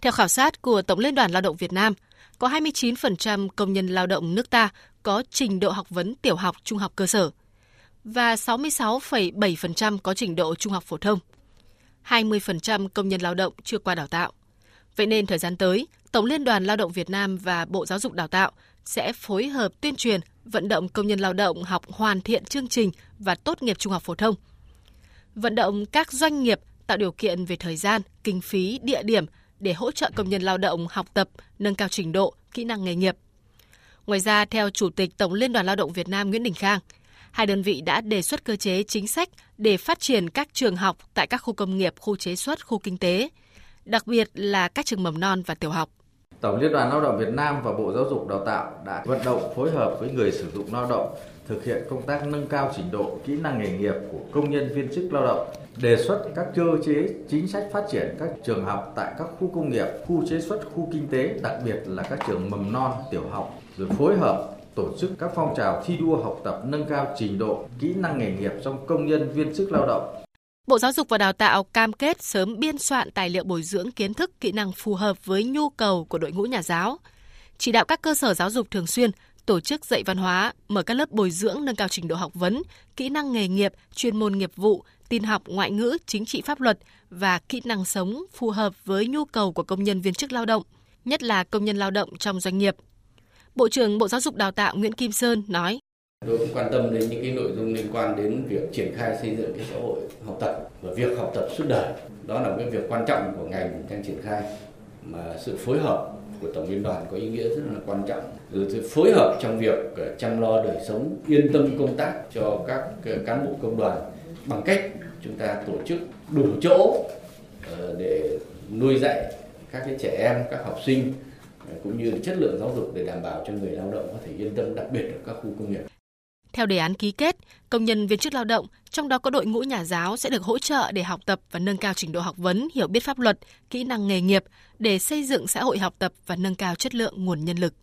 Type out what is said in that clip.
Theo khảo sát của Tổng Liên đoàn Lao động Việt Nam, có 29% công nhân lao động nước ta có trình độ học vấn tiểu học, trung học cơ sở và 66,7% có trình độ trung học phổ thông. 20% công nhân lao động chưa qua đào tạo. Vậy nên thời gian tới, Tổng Liên đoàn Lao động Việt Nam và Bộ Giáo dục Đào tạo sẽ phối hợp tuyên truyền, vận động công nhân lao động học hoàn thiện chương trình và tốt nghiệp trung học phổ thông. Vận động các doanh nghiệp tạo điều kiện về thời gian, kinh phí, địa điểm để hỗ trợ công nhân lao động học tập, nâng cao trình độ, kỹ năng nghề nghiệp. Ngoài ra, theo Chủ tịch Tổng Liên đoàn Lao động Việt Nam Nguyễn Đình Khang, hai đơn vị đã đề xuất cơ chế chính sách để phát triển các trường học tại các khu công nghiệp, khu chế xuất, khu kinh tế, đặc biệt là các trường mầm non và tiểu học. Tổng Liên đoàn Lao động Việt Nam và Bộ Giáo dục Đào tạo đã vận động phối hợp với người sử dụng lao động thực hiện công tác nâng cao trình độ kỹ năng nghề nghiệp của công nhân viên chức lao động, đề xuất các cơ chế chính sách phát triển các trường học tại các khu công nghiệp, khu chế xuất, khu kinh tế, đặc biệt là các trường mầm non, tiểu học, rồi phối hợp tổ chức các phong trào thi đua học tập nâng cao trình độ kỹ năng nghề nghiệp trong công nhân viên chức lao động. Bộ Giáo dục và Đào tạo cam kết sớm biên soạn tài liệu bồi dưỡng kiến thức kỹ năng phù hợp với nhu cầu của đội ngũ nhà giáo, chỉ đạo các cơ sở giáo dục thường xuyên tổ chức dạy văn hóa, mở các lớp bồi dưỡng nâng cao trình độ học vấn, kỹ năng nghề nghiệp, chuyên môn nghiệp vụ, tin học, ngoại ngữ, chính trị pháp luật và kỹ năng sống phù hợp với nhu cầu của công nhân viên chức lao động, nhất là công nhân lao động trong doanh nghiệp. Bộ trưởng Bộ Giáo dục Đào tạo Nguyễn Kim Sơn nói: Tôi cũng quan tâm đến những cái nội dung liên quan đến việc triển khai xây dựng cái xã hội học tập và việc học tập suốt đời. Đó là cái việc quan trọng của ngành đang triển khai. Mà sự phối hợp của tổng liên đoàn có ý nghĩa rất là quan trọng. Rồi sự phối hợp trong việc ờ, chăm lo đời sống, yên tâm công tác cho các ờ, cán bộ công đoàn bằng cách chúng ta tổ chức đủ chỗ ờ, để nuôi dạy các cái trẻ em, các học sinh cũng như chất lượng giáo dục để đảm bảo cho người lao động có thể yên tâm đặc biệt ở các khu công nghiệp theo đề án ký kết, công nhân viên chức lao động, trong đó có đội ngũ nhà giáo sẽ được hỗ trợ để học tập và nâng cao trình độ học vấn, hiểu biết pháp luật, kỹ năng nghề nghiệp để xây dựng xã hội học tập và nâng cao chất lượng nguồn nhân lực.